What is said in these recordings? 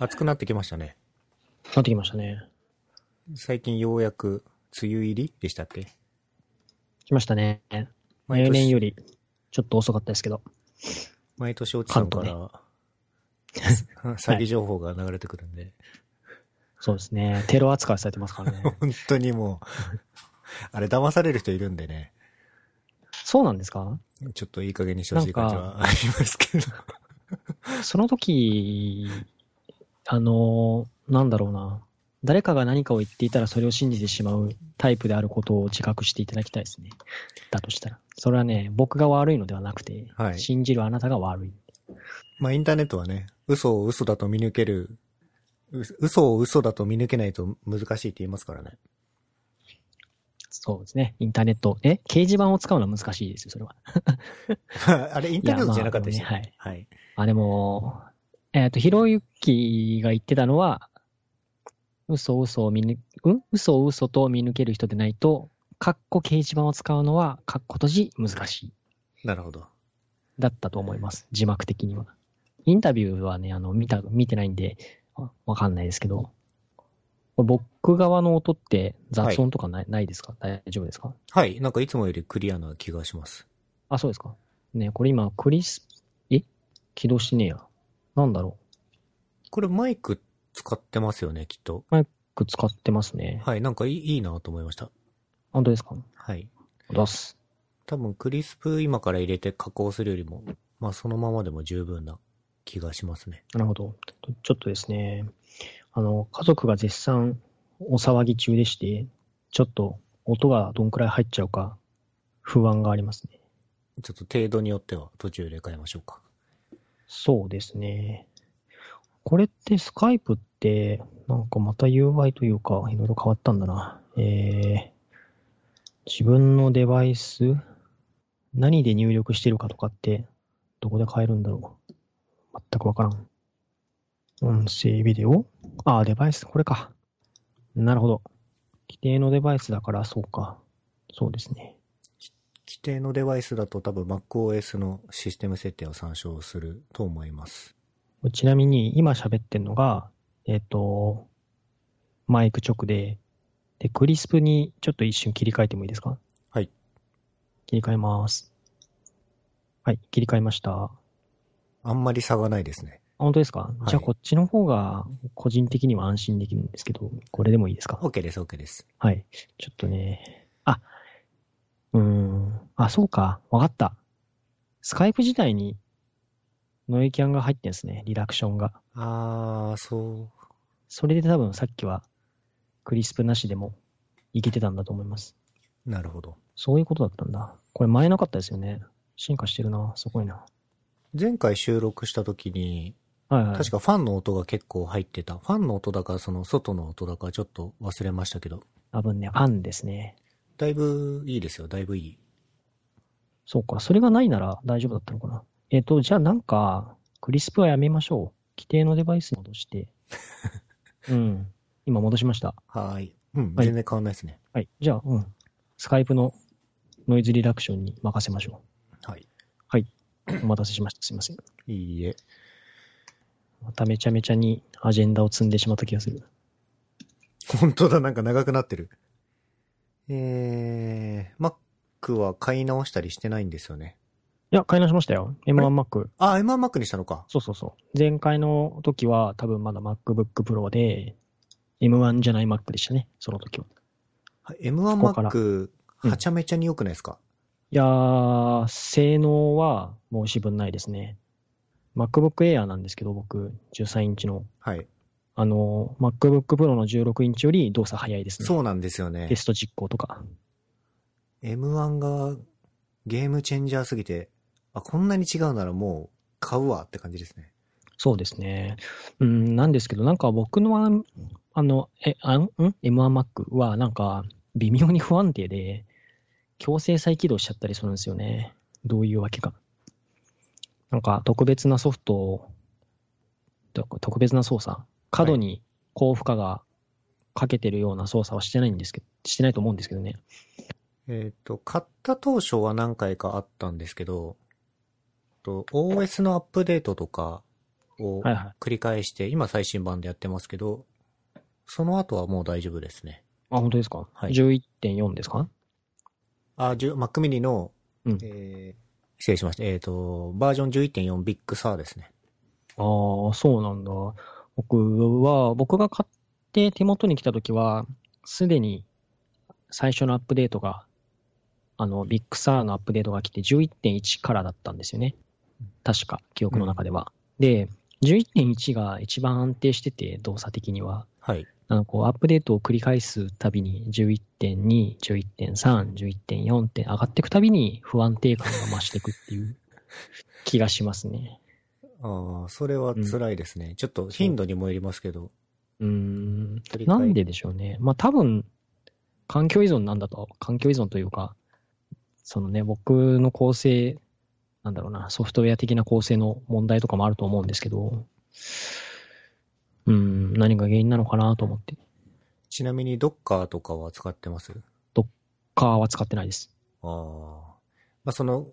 暑くなってきましたね。なってきましたね。最近ようやく梅雨入りでしたっけ？来ましたね。毎例年よ年、りちょっと遅かったですけど。毎年落ちたのから、詐欺情報が流れてくるんで、そうですね。テロ扱いされてますからね。本当にもう、あれ騙される人いるんでね、そうなんですか？ちょっといい加減にしてほしい感じはありますけど。その時、あの、なんだろうな。誰かが何かを言っていたらそれを信じてしまうタイプであることを自覚していただきたいですね。だとしたら。それはね、僕が悪いのではなくて、はい信じるあなたが悪い。まあインターネットはね、嘘を嘘だと見抜ける、う嘘を嘘だと見抜けないと難しいって言いますからね。そうですね。インターネット。え？掲示板を使うのは難しいですよ、それは。あれインターネットじゃなかったでしょ、いやまあねはい。あ、でも、えっ、と、ひろゆきが言ってたのは、嘘嘘を見抜、うん？嘘を嘘と見抜ける人でないと、カッコ掲示板を使うのは、カッコ閉じ難しい。なるほど。だったと思います。字幕的には。インタビューはね、あの、見た、見てないんで、あわかんないですけど、僕側の音って雑音とかない,、ないですか？大丈夫ですか？はい。なんかいつもよりクリアな気がします。あ、そうですか。ね、これ今、クリス、え？起動しねえや。なんだろこれマイク使ってますよね、きっと。う。く使ってますね。はい。なんかいいいいなと思いました。本当ですか？はい。出す。多分クリスプ今から入れて加工するよりも、まあそのままでも十分な気がしますね。なるほど。ちょっとですね、あの、家族が絶賛お騒ぎ中でして、ちょっと音がどんくらい入っちゃうか不安がありますね。ちょっと程度によっては途中で変えましょうか。そうですね。これってスカイプって、なんかまた UI というか、いろいろ変わったんだな。えー、自分のデバイス、何で入力してるかとかって、どこで変えるんだろう。全くわからん。音声、ビデオ？ああ、デバイス、これか。なるほど。規定のデバイスだから、そうか。そうですね。規定のデバイスだと多分 MacOS のシステム設定を参照すると思います。ちなみに今喋ってんのが、えっ、と、マイク直で、で、クリスプにちょっと一瞬切り替えてもいいですか？はい。切り替えます。はい、切り替えました。ああんまり差がないですね。本当ですか、いじゃあこっちの方が個人的には安心できるんですけど、これでもいいですか？OK です、OK です。はい。ちょっとね、あ、うーん、あ、そうか、わかった。スカイプ自体にノイキャンが入ってんですね、リラクションが。あー、そう。それで多分さっきはクリスプなしでもいけてたんだと思います。なるほど。そういうことだったんだ。これ前なかったですよね。進化してるな。すごいな。前回収録した時に、はいはい。確かファンの音が結構入ってた。ファンの音だか、その外の音だかちょっと忘れましたけど、多分ね、ファンですね。だいぶいいですよ、だいぶいい。そうか。それがないなら大丈夫だったのかな。えっ、と、じゃあなんか、クリスプはやめましょう。規定のデバイスに戻して。うん。今戻しました。はーい。うん、はい全然変わんないですね。はい。じゃあ、うん。スカイプのノイズリダクションに任せましょはい。う。お待たせしました。すいません。いいえ。まためちゃめちゃにアジェンダを積んでしまった気がする。本当だ、なんか長くなってる。えー、Mac は買い直したりしてないんですよね。いや、買い直しましたよ。M1Mac。あ、M1 Mac にしたのか。そうそうそう。前回の時は多分まだ MacBook Pro で、M1 じゃない Mac でしたね。その時は。はい M1 ここから Mac、うんはちゃめちゃに良くないですか、いやー、性能は申し分ないですね。MacBook Air なんですけど、僕、13インチの。はい。あの、MacBook Pro の16インチより動作早いですね。そうなんですよねテ。スト実行とか。M1 がゲームチェンジャーすぎて、あ、こんなに違うならもう買うわって感じですね。そうですね。うん、なんですけど、なんか僕のああの、え、あん、ん ?M1Mac はなんか微妙に不安定で、強制再起動しちゃったりするんですよね。どういうわけか。なんか特別なソフトを、と特別な操作、過度に高負荷がかけてるような操作はしてないんですけど、してないと思うんですけどね。えっ、と、買った当初は何回かあったんですけど、と OS のアップデートとか、をはいはい。繰り返して、今最新版でやってますけど、その後はもう大丈夫ですね。あ、本当ですか？はい ?11.4 ですか？あ、10 Mac mini の、うんえー失礼しました。えっ、と、バージョン11.4 Big Sur ですね。ああ、そうなんだ。僕は、僕が買って手元に来たときは、すでに最初のアップデートが、あの、 Big Sur のアップデートが来て11.1からだったんですよね。確か、記憶の中では。で、11.1が一番安定してて、動作的には。はい。あのこうアップデートを繰り返すたびに11.2、11.3、11.4って上がっていくたびに不安定感が増していくっていう気がしますね。ああ、それは辛いですね。ちょっと頻度にもよりますけど。うーん。なんででしょうね。まあ多分、環境依存なんだと、環境依存というか、そのね、僕の構成、なんだろうな、ソフトウェア的な構成の問題とかもあると思うんですけど、うーん、何が原因なのかなと思って。ちなみに Docker とかは使ってます？カーは使ってないです。ああ。まあ、その、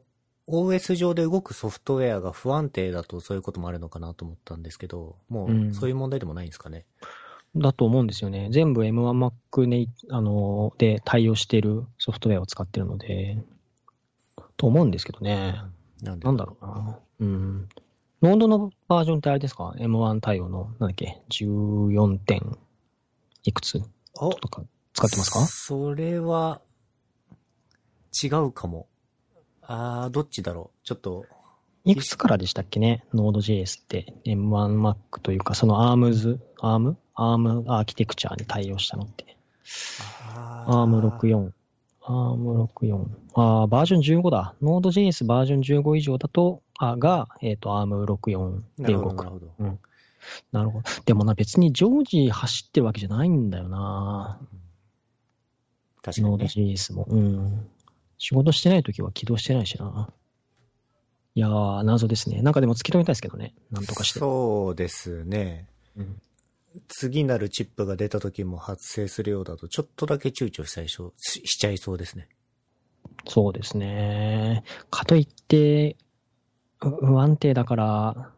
OS 上で動くソフトウェアが不安定だとそういうこともあるのかなと思ったんですけど、もううんそういう問題でもないんですかね？だと思うんですよね。全部 M1Mac ね、あの、で対応しているソフトウェアを使ってるので、と思うんですけどね。なんで？なんだろうな。うん。ノードのバージョンってあれですか ?M1 対応の、なんだっけ ?14 点いくつ？あとか使ってますか？それは、違うかも。ああ、どっちだろう？ちょっと、いくつからでしたっけね ?Node.js って M1Mac というか、その ARMS、ARM? ARM アーキテクチャに対応したのって。あ ARM64。ARM64。あーバージョン15だ。Node.js バージョン15以上だと、あが、えっ、と、ARM64 なるほど、なで動くる。ほど。なるほど。でもな、別に常時走ってるわけじゃないんだよな。確かに、ね。Node.js も。うん。仕事してないときは起動してないしな。いやー、謎ですね。なんかでも突き止めたいですけどね。なんとかして。そうですね。うん次なるチップが出た時も発生するようだと、ちょっとだけ躊躇したいしょししちゃいそうですね。そうですね。かといって、う不安定だから、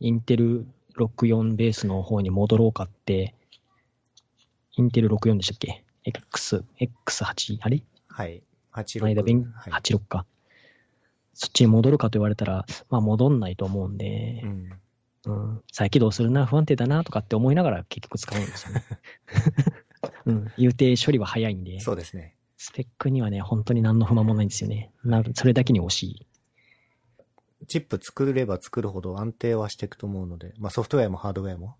インテル64ベースの方に戻ろうかって、インテル64でしたっけ ?X、X8、あれ？はい。86。この間勉、はい。86か。そっちに戻るかと言われたら、まあ戻んないと思うんでう、ん。うん、再起動するな、不安定だなとかって思いながら結局使うんですよね。うん、言うて処理は早いんで、そうですね。スペックにはね、本当に何の不満もないんですよね。なそれだけに惜しい。チップ作れば作るほど安定はしていくと思うので、まあソフトウェアもハードウェアも。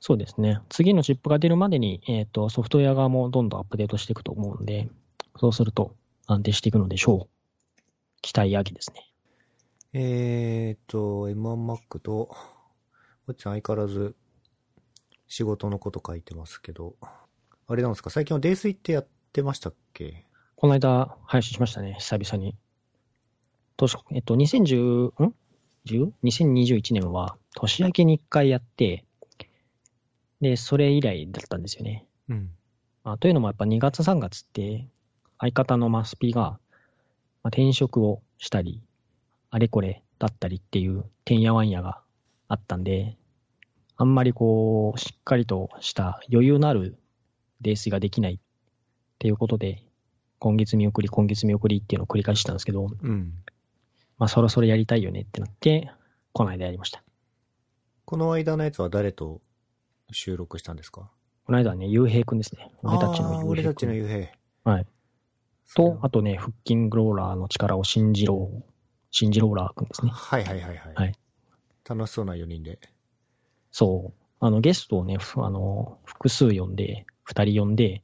そうですね。次のチップが出るまでに、えっ、と、ソフトウェア側もどんどんアップデートしていくと思うんで、そうすると安定していくのでしょう。期待上げですね。えーっと、M1Mac と、こっち相変わらず仕事のこと書いてますけど、あれなんですか？最近は泥酔ってやってましたっけ？この間配信しましたね、久々に。年、えっと、2010、ん ?10? 2021年は年明けに1回やって、で、それ以来だったんですよね。うん。まあ、というのもやっぱ2月3月って相方のマスピが、まあ、転職をしたり、あれこれだったりっていうてんやわんやがあったんで、あんまりこう、しっかりとした余裕のある泥酔ができないっていうことで、今月見送り、今月見送りっていうのを繰り返したんですけど、うん。まあそろそろやりたいよねってなって、この間やりました。この間のやつは誰と収録したんですか？この間はね、ゆうへいくんですね。俺たちのあー俺たちゆうへい。はい。とあとね、腹筋ローラーの力を信じろう、信じローラーくんですね。はいはいはいはい。はい楽しそうな4人で。そう。あの、ゲストをね、ふあの、複数呼んで、二人呼んで、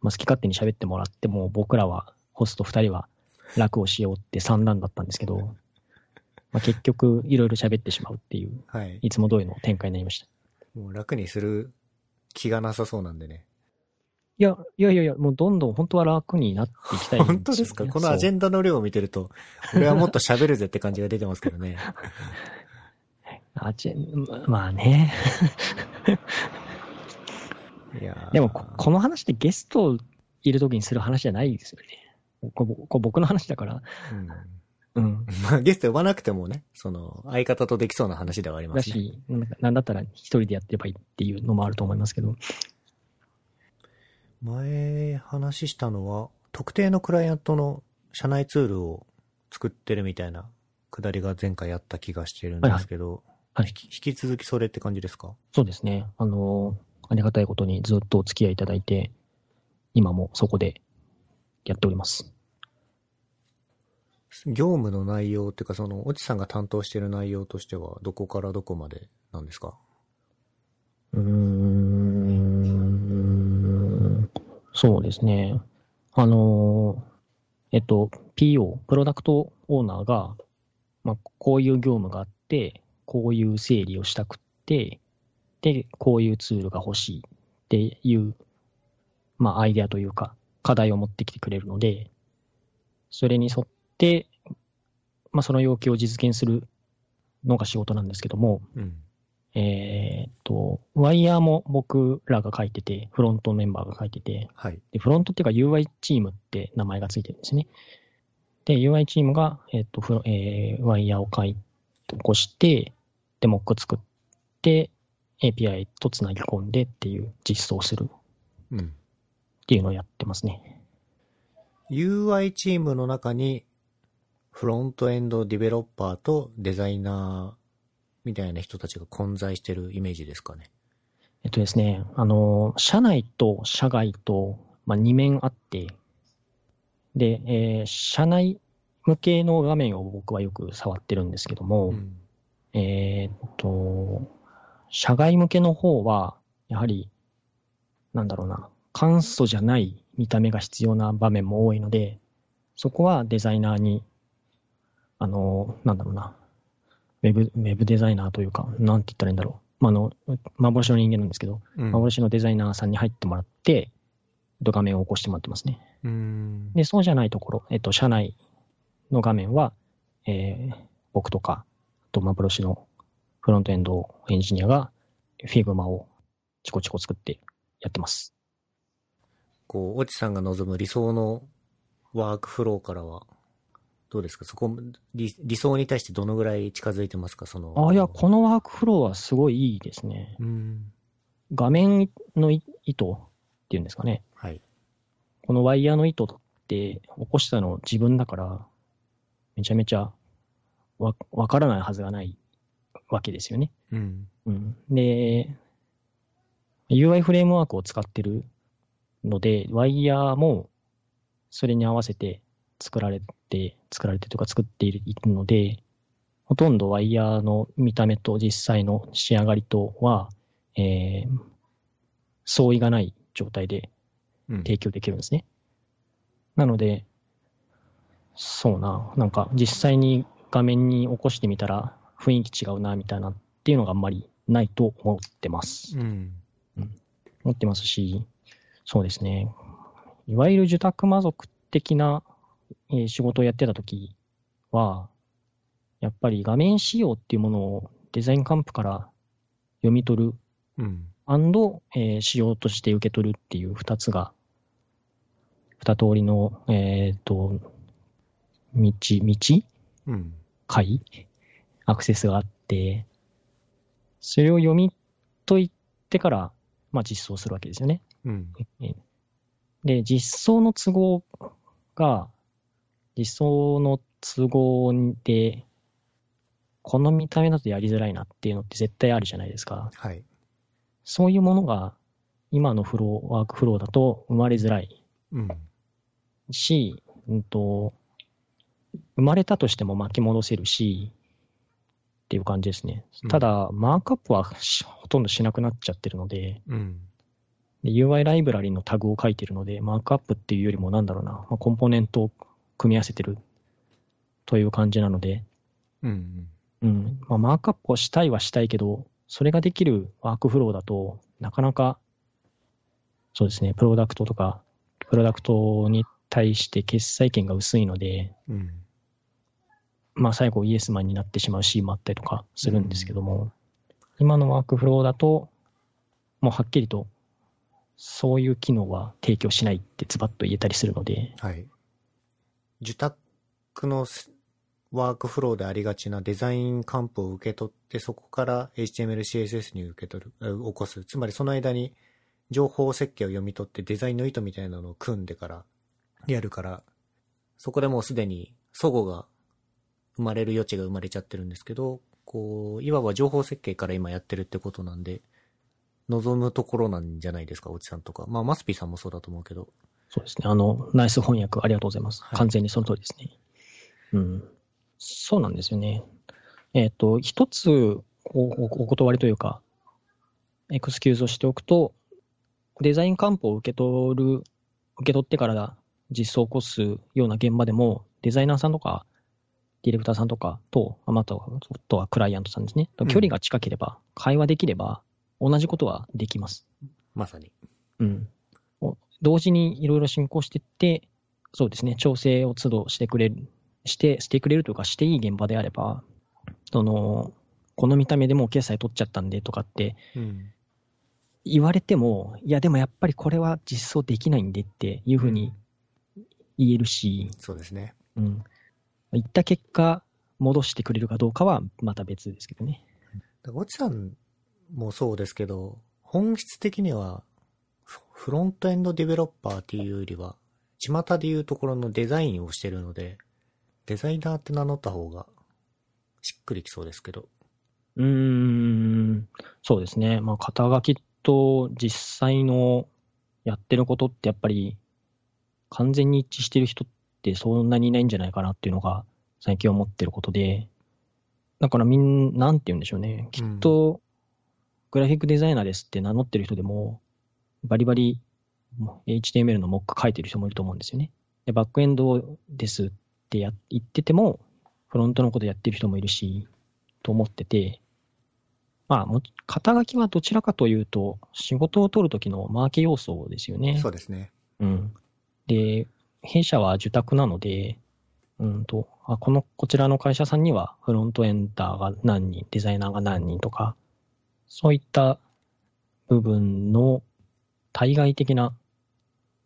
まあ、好き勝手に喋ってもらっても、僕らは、ホスト二人は楽をしようって三段だったんですけど、まあ、結局、いろいろ喋ってしまうっていう、はい。いつも通りの展開になりました。もう楽にする気がなさそうなんでね。いや、いやいやいや、もうどんどん本当は楽になっていきたいね。本当ですか？このアジェンンダの量を見てると、俺はもっと喋るぜって感じが出てますけどね。アジェン、まあね。いやーでもこ、この話ってゲストいる時にする話じゃないですよね。こここ僕の話だから、うんうん。まあゲスト呼ばなくてもね、その、相方とできそうな話ではありますね。だし、なんかなんだったら一人でやってればいいっていうのもあると思いますけど。前話したのは、特定のクライアントの社内ツールを作ってるみたいなくだりが前回やった気がしてるんですけど、はい引き引き続きそれって感じですか？そうですね。あの、ありがたいことにずっとお付き合いいただいて、今もそこでやっております。業務の内容っていうか、その、越智さんが担当してる内容としては、どこからどこまでなんですか？そうですね。あの、えっと、PO、プロダクトオーナーが、まあ、こういう業務があって、こういう整理をしたくって、で、こういうツールが欲しいっていう、まあ、アイデアというか、課題を持ってきてくれるので、それに沿って、まあ、その要求を実現するのが仕事なんですけども、うん。えーっと、ワイヤーも僕らが書いてて、フロントメンバーが書いてて、はい。で、フロントっていうか UI チームって名前がついてるんですね。で、UI チームが、えーっと、フロえーワイヤーを書い起こして、で、モック作って、API とつなぎ込んでっていう実装をするっうん。ていうのをやってますね。UI チームの中に、フロントエンドディベロッパーとデザイナーみたいな人たちが混在してるイメージですかね。えっとですね、あの、社内と社外と、まあ、2面あって、で、えー社内向けの画面を僕はよく触ってるんですけども、うん。えーっと、社外向けの方は、やはり、なんだろうな、簡素じゃない見た目が必要な場面も多いので、そこはデザイナーに、あの、なんだろうな、ウェブ、ウェブデザイナーというか、なんて言ったらいいんだろう。まあ、あの、幻の人間なんですけど、うん。幻のデザイナーさんに入ってもらって、と画面を起こしてもらってますね。うん。で、そうじゃないところ、えっと、社内の画面は、えー僕とか、あと、幻のフロントエンドエンジニアが、Figma をチコチコ作ってやってます。こう、越智さんが望む理想のワークフローからは、どうですか？そこ、理理想に対してどのぐらい近づいてますか？その。あ、いや、このワークフローはすごいいいですね。うん。画面のい糸っていうんですかね。はい。このワイヤーの糸って起こしたの自分だから、めちゃめちゃわ、わからないはずがないわけですよね。うん。うん。で、UI フレームワークを使ってるので、ワイヤーもそれに合わせて作られて、作られてというか作っているので、ほとんどワイヤーの見た目と実際の仕上がりとは、えー相違がない状態でうん。提供できるんですね。なので、そうな、なんか実際に画面に起こしてみたら雰囲気違うな、みたいなっていうのがあんまりないと思ってます。うん。思ってますし、そうですね。いわゆる受託魔族的な、えー仕事をやってた時は、やっぱり画面仕様っていうものをデザインカンプから読み取るうん。アンド、えー仕様として受け取るっていう二つが、二通りの、えっ、と、道、道？うん。解アクセスがあって、それを読み解いてから、まあ実装するわけですよね。うん。で、実装の都合が、実装の都合で、この見た目だとやりづらいなっていうのって絶対あるじゃないですか。はい。そういうものが、今のフロー、ワークフローだと生まれづらいうん。し、うんと、生まれたとしても巻き戻せるし、っていう感じですねうん。ただ、マークアップはしほとんどしなくなっちゃってるので、うん。で UI ライブラリのタグを書いてるので、マークアップっていうよりもなんだろうな、まあ、コンポーネントを組み合わせてるという感じなので、うん。うん、まあ、マークアップをしたいはしたいけど、それができるワークフローだとなかなか、そうですね、プロダクトとか、プロダクトに対して決済権が薄いので、うん。まあ最後イエスマンになってしまうシーンもあったりとかするんですけども、今のワークフローだと、もうはっきりと、そういう機能は提供しないってズバッと言えたりするので、はい。受託のワークフローでありがちなデザインカンプを受け取って、そこから HTML、CSS に受け取る、起こす。つまりその間に情報設計を読み取ってデザインの意図みたいなのを組んでからやるから、そこでもうすでに齟齬が生まれる余地が生まれちゃってるんですけど、こう、いわば情報設計から今やってるってことなんで、望むところなんじゃないですか、おちさんとか。まあ、マスピーさんもそうだと思うけど。そうですね。あの、ナイス翻訳ありがとうございます。はい完全にその通りですね。うん。そうなんですよね。えっ、と、一つおおお断りというか、エクスキューズをしておくと、デザインカンプを受け取る、受け取ってから実装を起こすような現場でも、デザイナーさんとか、ディレクターさんとかと、あまたは、あとはクライアントさんですね。うん距離が近ければ、会話できれば、同じことはできます。まさに。うん。お同時にいろいろ進行していって、そうですね、調整を都度してくれる、して、してくれるというか、していい現場であれば、その、この見た目でもう決済取っちゃったんでとかってうん。言われても、いや、でもやっぱりこれは実装できないんでっていうふうに言えるし、そうですね。うん。言った結果、戻してくれるかどうかはまた別ですけどね。だからおちさんもそうですけど、本質的には、フフロントエンドディベロッパーっていうよりは、巷でいうところのデザインをしてるので、デザイナーって名乗った方が、しっくりきそうですけど。うーん、そうですね。まあ、肩書きと実際のやってることってやっぱり完全に一致してる人ってそんなにいないんじゃないかなっていうのが最近思ってることで、だからみんな、なんて言うんでしょうね。きっと、グラフィックデザイナーですって名乗ってる人でも、バリバリ HTML のモック書いてる人もいると思うんですよね。で、バックエンドですってや言ってても、フロントのことやってる人もいるし、と思ってて、まあ、も肩書きはどちらかというと、仕事を取るときのマーケ要素ですよね。そうですね。うん。で、弊社は受託なので、うんと、あこの、こちらの会社さんにはフロントエンダーが何人、デザイナーが何人とか、そういった部分の対外的な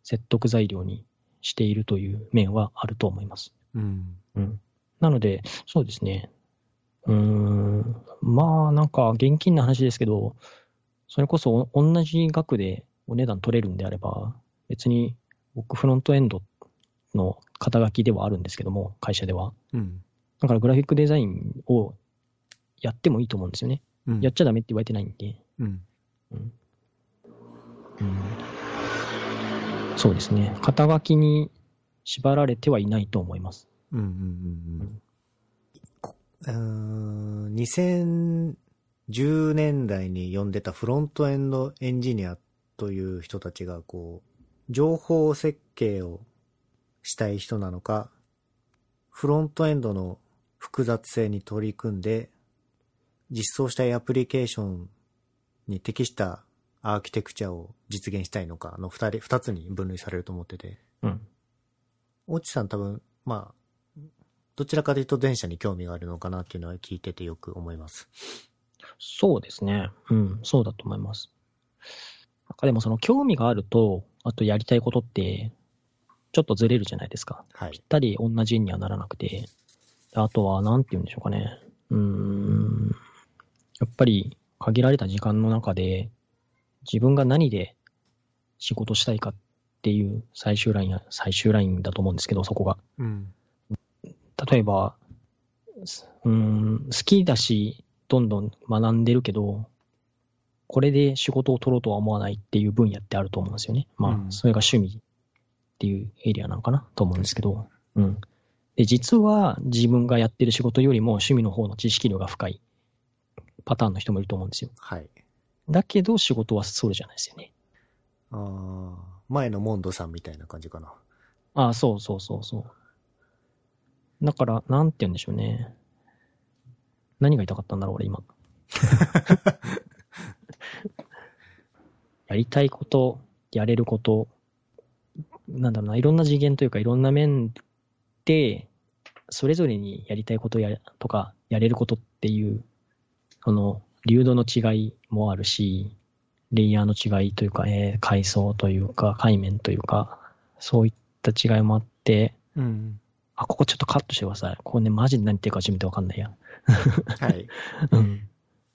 説得材料にしているという面はあると思います。うん。うん。なので、そうですね。うーん。まあ、なんか、現金な話ですけど、それこそお同じ額でお値段取れるんであれば、別に僕フロントエンドの肩書きではあるんですけども、会社では。うん。だからグラフィックデザインをやってもいいと思うんですよね。うん。やっちゃダメって言われてないんで。うん。うん。うん、そうですね。肩書きに縛られてはいないと思います。うんうんうんうん。うん、2010年代に呼んでたフロントエンドエンジニアという人たちが、こう、情報設計をしたい人なのか、フロントエンドの複雑性に取り組んで、実装したいアプリケーションに適したアーキテクチャを実現したいのかの二人、二つに分類されると思ってて。うん。オチさん多分、まあ、どちらかというと電車に興味があるのかなっていうのは聞いててよく思います。そうですね。うん、そうだと思います。なんかでもその興味があると、あとやりたいことって、ちょっとずれるじゃないですか。はいぴっ。たり同じにはならなくて。あとは、なんて言うんでしょうかね。うーん。やっぱり、限られた時間の中で、自分が何で仕事したいかっていう最終ラインや、最終ラインだと思うんですけど、そこが。うん。例えば、すうーん、好きだし、どんどん学んでるけど、これで仕事を取ろうとは思わないっていう分野ってあると思うんですよね。まあ、うんそれが趣味っていうエリアなのかなと思うんですけど、うん。で、実は自分がやってる仕事よりも趣味の方の知識量が深いパターンの人もいると思うんですよ。はい。だけど仕事はそうじゃないですよね。ああ、前のモンドさんみたいな感じかな。ああ、そうそうそうそう。だから、なんて言うんでしょうね。何が言いたかったんだろう、俺今。やりたいこと、やれること、なんだろうな、いろんな次元というか、いろんな面で、それぞれにやりたいことやとか、やれることっていう、その、流動の違いもあるし、レイヤーの違いというか、えー階層というか、海面というか、そういった違いもあって、うん。あ、ここちょっとカットしてください。ここね、マジで何言ってるか自分でわかんないや。はい。うん。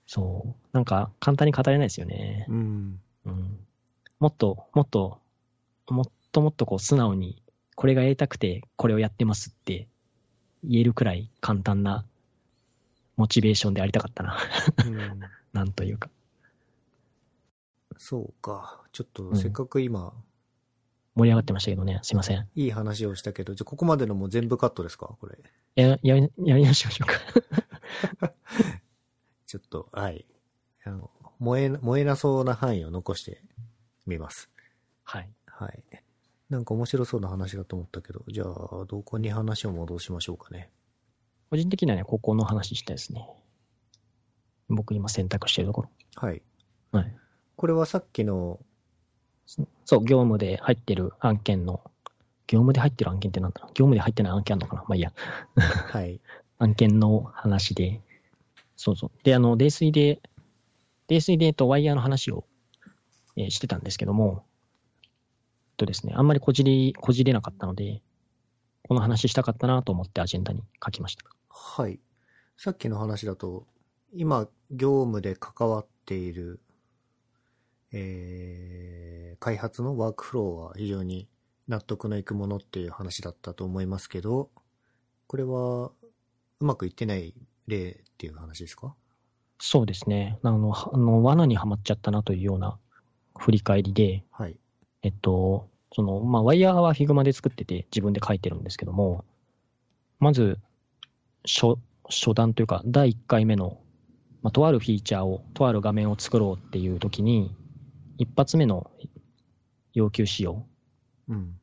そう。なんか、簡単に語れないですよね。うん。うん。もっと、もっと、もっともっとこう素直に、これがやりたくて、これをやってますって言えるくらい簡単なモチベーションでありたかったな。うん なんというか。そうか。ちょっとうんせっかく今、盛り上がってましたけどね。すいません。いい話をしたけど、じゃあここまでのもう全部カットですか？これ。や、やり、やり直しましょうか。ちょっと、はい。あの、燃え、燃えなそうな範囲を残してみます。はい。はい。なんか面白そうな話だと思ったけど、じゃあ、どこに話を戻しましょうかね。個人的にはね、高校の話したいですね。僕今選択してるところ。はい。はい。これはさっきの、そう、業務で入ってる案件の、業務で入ってる案件ってなんだろう？業務で入ってない案件あるのかな？まあいいや。はい。案件の話で、そうそう。で、あの、泥水で、泥水で、とワイヤーの話を、えーしてたんですけども、とですね、あんまりこじり、こじれなかったので、この話したかったなと思ってアジェンダに書きました。はい。さっきの話だと、今、業務で関わっている、えー、開発のワークフローは非常に納得のいくものっていう話だったと思いますけど、これは、うまくいってない例っていう話ですか？そうですね。あの、はあの罠にはまっちゃったなというような振り返りで、はい。えっと、その、まあ、ワイヤーは Figma で作ってて自分で書いてるんですけども、まず、初、初段というか、第1回目の、まあ、とあるフィーチャーを、とある画面を作ろうっていう時に、一発目の要求仕様、うん。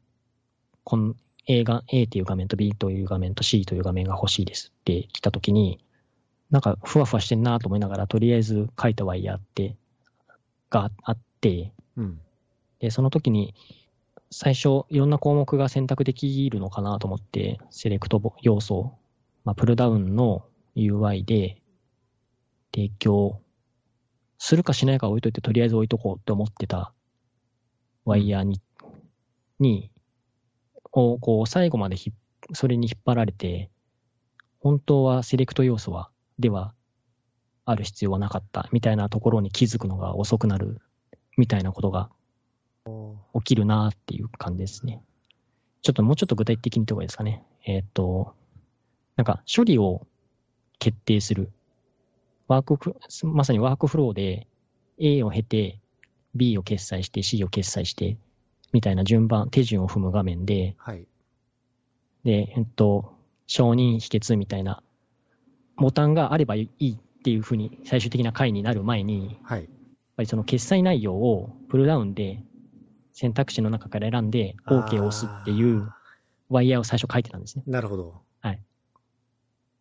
この A が、A っていう画面と B という画面と C という画面が欲しいですって来た時に、なんかふわふわしてんなと思いながら、とりあえず書いたワイヤーって、があって、うん。で、その時に、最初、いろんな項目が選択できるのかなと思って、セレクト要素、まあ、プルダウンの UI で提供するかしないか置いといて、とりあえず置いとこうって思ってたワイヤーに、に、を、こう、最後までひそれに引っ張られて、本当はセレクト要素は、では、ある必要はなかった、みたいなところに気づくのが遅くなる、みたいなことが起きるなっていう感じですね。ちょっともうちょっと具体的に言った方がいいですかね。えーっ、と、なんか処理を決定する。ワークフ、まさにワークフローで A を経て B を決済して C を決済してみたいな順番、手順を踏む画面で、はい。で、えっと、承認否決みたいなボタンがあればいいっていうふうに最終的な回になる前に、はい。やっぱりその決済内容をプルダウンで選択肢の中から選んで OK を押すっていうあワイヤーを最初書いてたんですね。ーなるほど。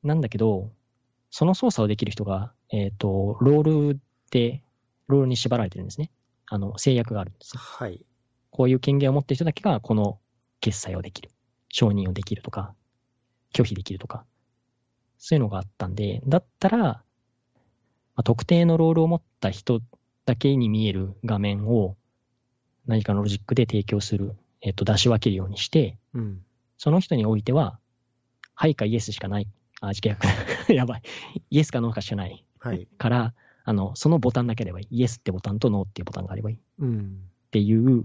なんだけど、その操作をできる人が、えっ、と、ロールで、ロールに縛られてるんですね。あの、制約があるんですよ。はい。こういう権限を持ってる人だけがこの決済をできる。承認をできるとか、拒否できるとか、そういうのがあったんで、だったら、まあ、特定のロールを持った人だけに見える画面を何かのロジックで提供する、えっ、と、出し分けるようにして、うん。その人においては、はいかイエスしかない。あ、違う。やばい。イエスかノーかしかない。はい。から、あの、そのボタンだけあればいい。イエスってボタンとノーっていうボタンがあればいい。っうん。ていう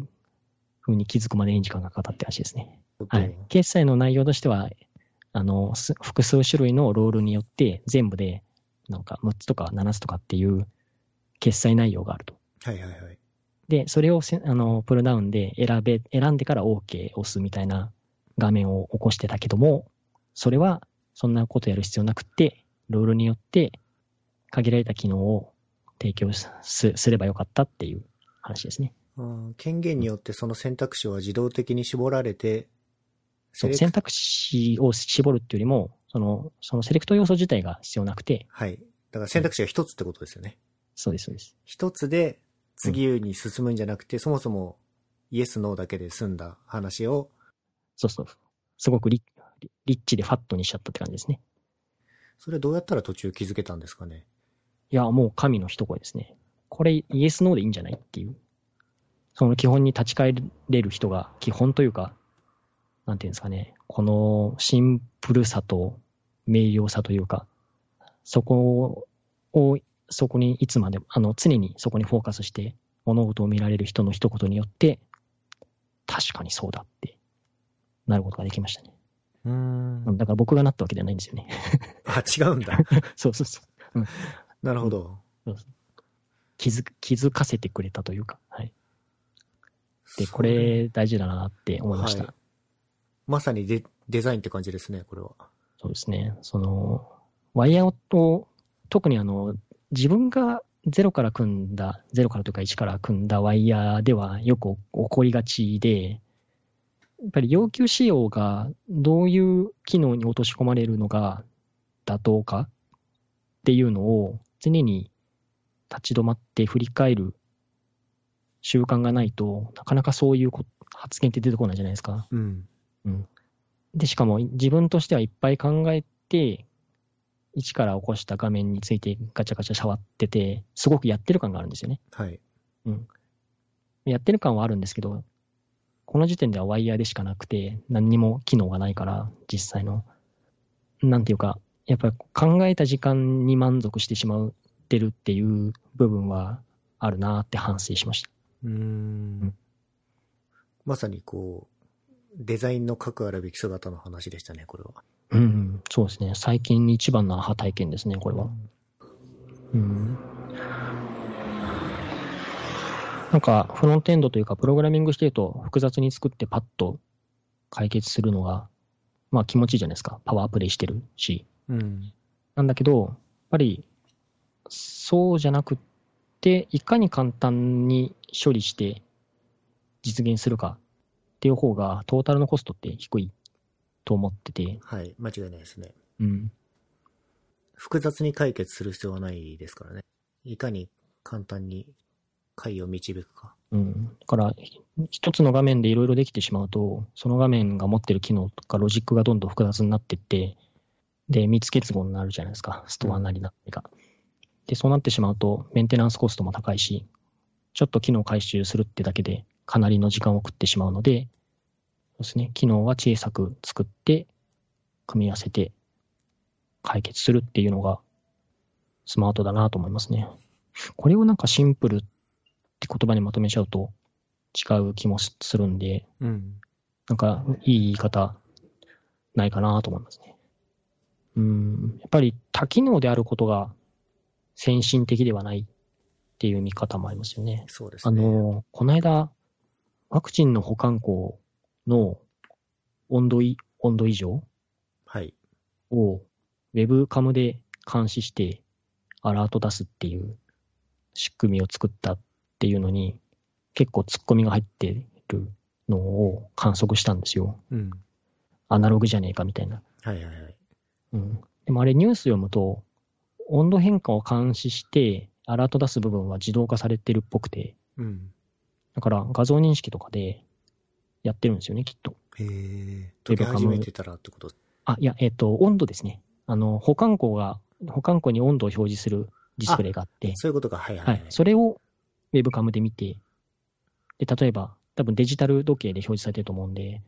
風に気づくまでに時間がかかったって話ですね。ははい決済の内容としては、あの、す複数種類のロールによって全部で、なんか6つとか7つとかっていう決済内容があると。はいはいはい。で、それをせあのプルダウンで選べ、選んでから OK 押すみたいな画面を起こしてたけども、それはそんなことやる必要なくって、ロールによって限られた機能を提供すすればよかったっていう話ですね。権限によってその選択肢は自動的に絞られて、そう選択肢を絞るっていうよりも、その、そのセレクト要素自体が必要なくて、はい。だから選択肢が一つってことですよね。そうです、そうです。一つで次に進むんじゃなくて、そもそもイエス、ノーだけで済んだ話を、そうそう。すごくリリリッチでファットにしちゃったって感じですね。それどうやったら途中気づけたんですかね？いや、もう神の一声ですね。これイエスノーでいいんじゃないっていう。その基本に立ち返れる人が、基本というか、なんていうんですかね。このシンプルさと明瞭さというか、そこを、そこにいつまでも、あの、常にそこにフォーカスして物事を見られる人の一言によって、確かにそうだってなることができましたね。うーん。だから僕がなったわけではないんですよね。あ、違うんだ。そうそうそう。なるほど。気づ気づかせてくれたというか。はい。で、これ大事だなって思いました。はいまさにデデザインって感じですね、これは。そうですね。その、ワイヤーを、特にあの、自分がゼロから組んだ、ゼロからというか1から組んだワイヤーではよく起こりがちで、やっぱり要求仕様がどういう機能に落とし込まれるのが妥当かっていうのを常に立ち止まって振り返る習慣がないとなかなかそういうこ発言って出てこないじゃないですか。うん。で、しかも自分としてはいっぱい考えて、一から起こした画面についてガチャガチャ触ってて、すごくやってる感があるんですよね。はい。やってる感はあるんですけど、この時点ではワイヤーでしかなくて、何にも機能がないから、実際の。なんていうか、やっぱり考えた時間に満足してしまってるっていう部分はあるなって反省しました。うーん。まさにこう、デザインの核あるべき姿の話でしたね、これは。うん、うん、そうですね。最近一番のアハ体験ですね、これは。うんなんか、フロントエンドというか、プログラミングしてると、複雑に作ってパッと解決するのが、まあ気持ちいいじゃないですか。パワープレイしてるし。うん。なんだけど、やっぱり、そうじゃなくって、いかに簡単に処理して実現するかっていう方が、トータルのコストって低いと思ってて、はい。間違いないですね。うん。複雑に解決する必要はないですからね。いかに簡単に解を導くか。うん。だから、一つの画面でいろいろできてしまうと、その画面が持ってる機能とかロジックがどんどん複雑になっていって、で、密結合になるじゃないですか。ストアなりなりが。で、そうなってしまうと、メンテナンスコストも高いし、ちょっと機能回収するってだけで、かなりの時間を食ってしまうので、そうですね、機能は小さく作って、組み合わせて、解決するっていうのが、スマートだなと思いますね。これをなんかシンプルって言葉にまとめちゃうと違う気もするんで、うん。なんかいい言い方ないかなと思いますね。うん、やっぱり多機能であることが先進的ではないっていう見方もありますよね。あそうですね。の、この間、ワクチンの保管庫の温度い、温度異常はい。をウェブカムで監視してアラート出すっていう仕組みを作ったっていうのに結構突っ込みが入ってるのを観測したんですよ。うん。アナログじゃねえかみたいな。はいはいはい。うん。でもあれニュース読むと温度変化を監視してアラート出す部分は自動化されてるっぽくて、うん。だから画像認識とかでやってるんですよね、きっと。へえ。解き始めてたらってこと？あ、いや、えっ、と、温度ですね。あの、保管庫が、保管庫に温度を表示するディスプレイがあって、そういうことか。はいはいははいい。。それをウェブカムで見て、で、例えば、多分デジタル時計で表示されてると思うんで、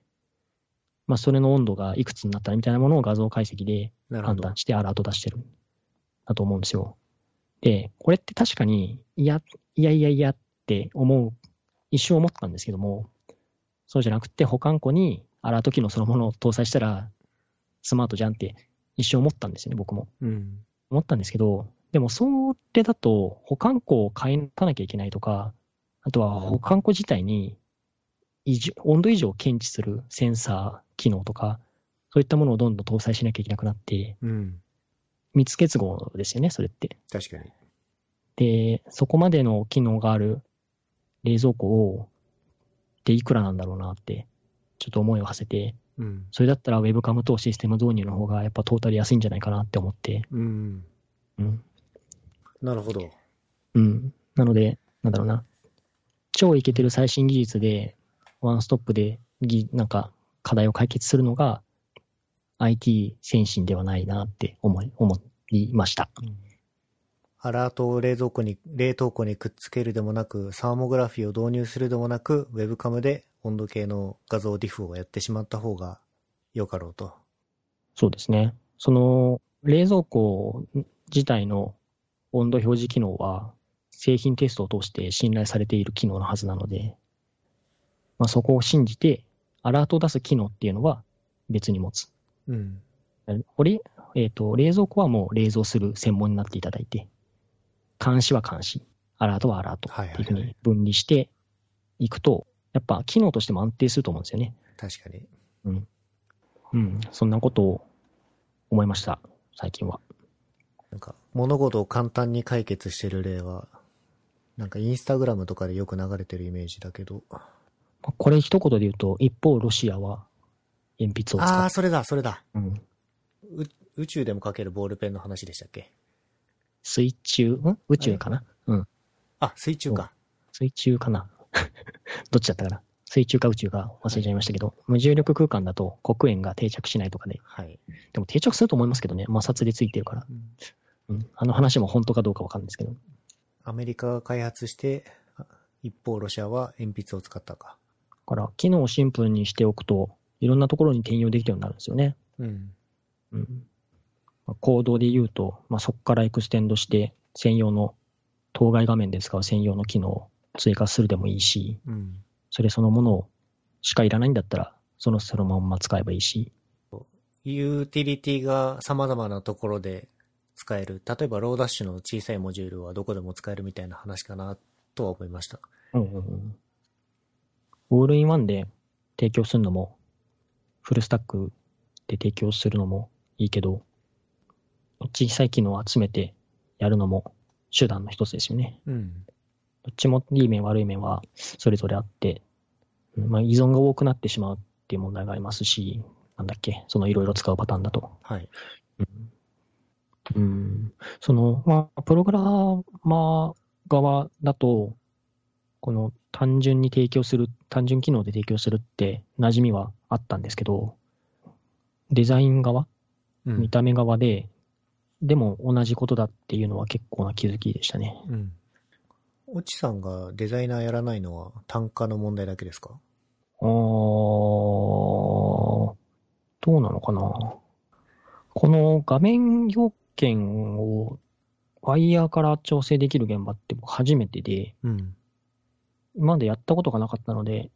まあ、それの温度がいくつになったらみたいなものを画像解析で判断。してアラート出してる。だと思うんですよ。で、これって確かに、いや、いやいやいやって思う、一瞬思ったんですけども、そうじゃなくて保管庫にアラート機能そのものを搭載したら、スマートじゃんって一瞬思ったんですよね、僕も。うん。思ったんですけど、でもそれだと保管庫を変えかなきゃいけないとか、あとは保管庫自体に異常温度異常を検知するセンサー機能とか、そういったものをどんどん搭載しなきゃいけなくなって、うん。密結合ですよね、それって。確かに。で、そこまでの機能がある冷蔵庫を、でいくらなんだろうなって、ちょっと思いを馳せて、うん。それだったら Webcam とシステム導入の方がやっぱトータル安いんじゃないかなって思って、うん。うん。なるほど。うん。なので、なんだろうな。超イケてる最新技術で、ワンストップでぎ、なんか、課題を解決するのが、IT 先進ではないなって思い、思いました。アラートを冷蔵庫に、冷凍庫にくっつけるでもなく、サーモグラフィーを導入するでもなく、ウェブカムで温度計の画像ディフをやってしまった方がよかろうと。そうですね。その、冷蔵庫自体の温度表示機能は、製品テストを通して信頼されている機能のはずなので、まあ、そこを信じて、アラートを出す機能っていうのは別に持つ。うん。これ、えっ、と、冷蔵庫はもう冷蔵する専門になっていただいて、監視は監視、アラートはアラートっていうふうに分離していくと、やっぱ機能としても安定すると思うんですよね。確かに。うん。そんなことを思いました、最近は。なんか、物事を簡単に解決してる例は、なんかインスタグラムとかでよく流れてるイメージだけど。これ一言で言うと、一方ロシアは鉛筆を使ああ、う。それだ、それだ。うん、う宇宙でも書けるボールペンの話でしたっけ？水中、ん？宇宙かな？うん。あ、水中か。水中かな？どっちだったかな？水中か宇宙か忘れちゃいましたけど、無重力空間だと黒鉛が定着しないとかで、はい。でも定着すると思いますけどね、摩擦でついてるから。うん。あの話も本当かどうかわかんないですけど。アメリカが開発して、あ一方ロシアは鉛筆を使ったか。だから、機能をシンプルにしておくと、いろんなところに転用できるようになるんですよね。うん。うん。まあコードで言うと、まあ、そこから extend して、専用の、当該画面で使う専用の機能を追加するでもいいし、うん。それそのものをしかいらないんだったら、そのそのまんま使えばいいし、ユーティリティが様々なところで使える。例えば、 Lodash の小さいモジュールはどこでも使えるみたいな話かなとは思いました。うんうんうん。オールインワンで提供するのも、フルスタックで提供するのもいいけど、小さい機能を集めてやるのも手段の一つですよね。うん。どっちもいい面悪い面はそれぞれあって、うんまあ、依存が多くなってしまうっていう問題がありますし、なんだっけ、そのいろいろ使うパターンだと。はい。うん。うん、その、まあ、プログラマー側だと、この単純に提供する、単純機能で提供するって馴染みはあったんですけど、デザイン側、うん見た目側で、でも同じことだっていうのは結構な気づきでしたね。うん。オチさんがデザイナーやらないのは単価の問題だけですか？あー、どうなのかな。この画面要件をワイヤーから調整できる現場って僕初めてで、うん。今までやったことがなかったので、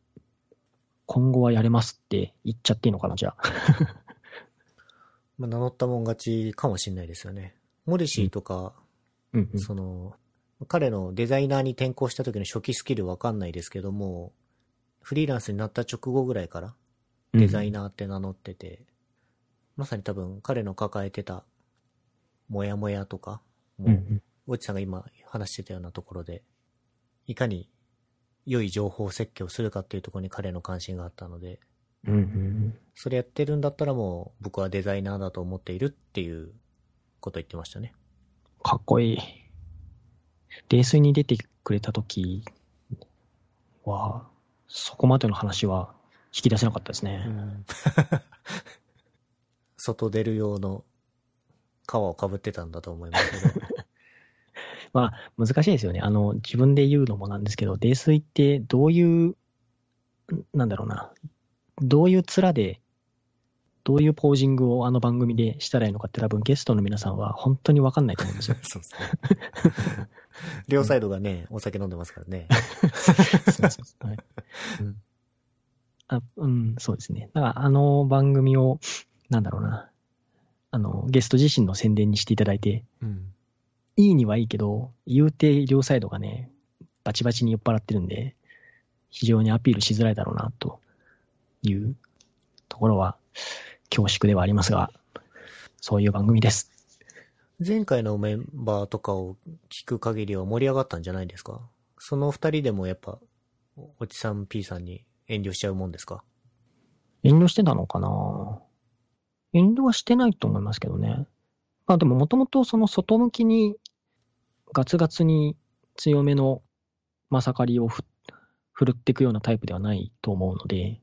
今後はやれますって言っちゃっていいのかな、じゃあ。まあ、名乗ったもん勝ちかもしれないですよね。モデシーとか、うんうん。その、彼のデザイナーに転向した時の初期スキルわかんないですけども、フリーランスになった直後ぐらいからデザイナナーって名乗ってて、まさに多分彼の抱えてたモヤモヤとか、もう、うんうん。オチさんが今話してたようなところで、いかに良い情報設計をするかっていうところに彼の関心があったので、うんうん。それやってるんだったらもう僕はデザイナーだと思っているっていうことを言ってましたね。かっこいい。泥酔に出てくれた時は、そこまでの話は引き出せなかったですね。外出る用の皮をかぶってたんだと思いますけど。まあ、難しいですよね。あの、自分で言うのもなんですけど、泥酔ってどういう、んなんだろうな、どういう面で、どういうポージングをあの番組でしたらいいのかって多分ゲストの皆さんは本当にわかんないと思うんですよ。そうですね。両サイドがね、お酒飲んでますからね。そうそうそうはいうんあうん、そうですね。だから、あの番組を、なんだろうな、あの、ゲスト自身の宣伝にしていただいて、うん。いいにはいいけど、言うて両サイドがね、バチバチに酔っ払ってるんで、非常にアピールしづらいだろうな、というところは、恐縮ではありますが、そういう番組です。前回のメンバーとかを聞く限りは盛り上がったんじゃないですか？その二人でもやっぱ、おちさん P さんに遠慮しちゃうもんですか？遠慮してたのかな？遠慮はしてないと思いますけどね。まあでももともとその外向きにガツガツに強めのまさかりをふ振るっていくようなタイプではないと思うので、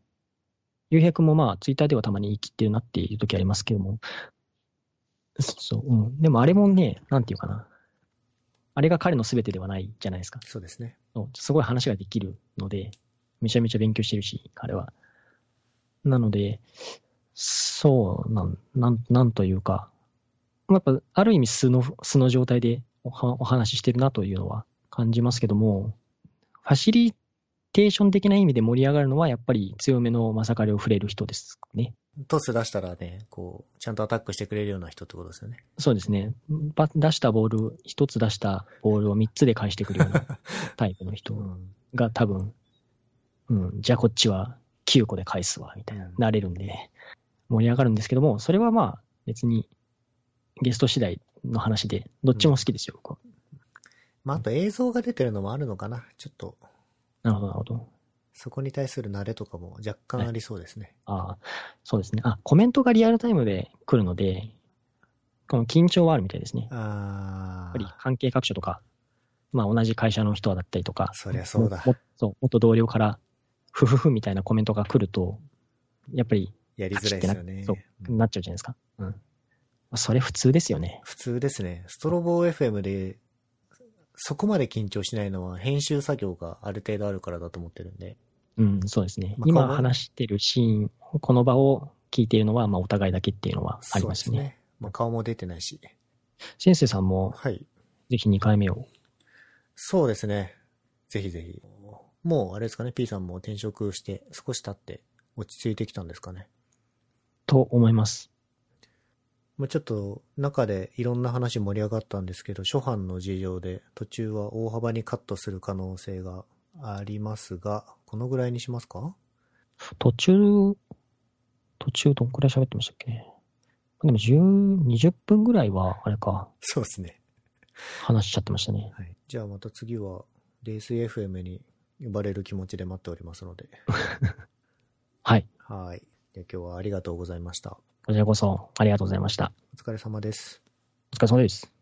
ゆうへいくんもまあツイッターではたまに言い切ってるなっていう時ありますけども、そう、うん。でもあれもね、なんていうかな。あれが彼の全てではないじゃないですか。そうですね。すごい話ができるので、めちゃめちゃ勉強してるし、彼は。なので、そう、なん、なん、なんというか、やっぱ、ある意味素の、素の状態でおはお話ししてるなというのは感じますけども、ファシリテーション的な意味で盛り上がるのは、やっぱり強めのマサカリを触れる人ですね。トス出したらね、こう、ちゃんとアタックしてくれるような人ってことですよね。そうですね。ば出したボール、一つ出したボールを三つで返してくるような タイプの人うん。が多分、うん、じゃあこっちは9個で返すわ、みたいなうん、なれるんで、盛り上がるんですけども、それはまあ、別に、ゲスト次第の話で、どっちも好きですよ、僕はまあ、あと映像が出てるのもあるのかな。ちょっと、なるほど、なるほど。そこに対する慣れとかも若干ありそうですね。ああ、そうですね。あ、コメントがリアルタイムで来るので、この緊張はあるみたいですね。やあっぱりあ。関係各所とか、まあ同じ会社の人だったりとか、そりゃそうだももそう元同僚から、ふふふみたいなコメントが来ると、やっぱりやりづらいですよね。そううんなっちゃうじゃないですか。うん。まあそれ普通ですよね。普通ですね。ストロボ FM で、そこまで緊張しないのは編集作業がある程度あるからだと思ってるんで。うん、そうですね。まあ今話してるシーン、この場を聞いているのは、まあお互いだけっていうのはありますね。そうですね。まあ、顔も出てないし。先生さんもはい。ぜひ2回目を。そうですね。ぜひぜひ。もう、あれですかね、P さんも転職して少し経って落ち着いてきたんですかね。と思います。まあ、ちょっと中でいろんな話盛り上がったんですけど、初版の事情で途中は大幅にカットする可能性がありますが、このぐらいにしますか？途中、途中どんくらい喋ってましたっけ？ね。でも10、20分ぐらいは、あれか、そうですね。話しちゃってましたね。はい。じゃあまた次は、レース FM に呼ばれる気持ちで待っておりますので。はい。はい。じゃあ今日はありがとうございました。こちらこそありがとうございました。お疲れ様です。お疲れ様です。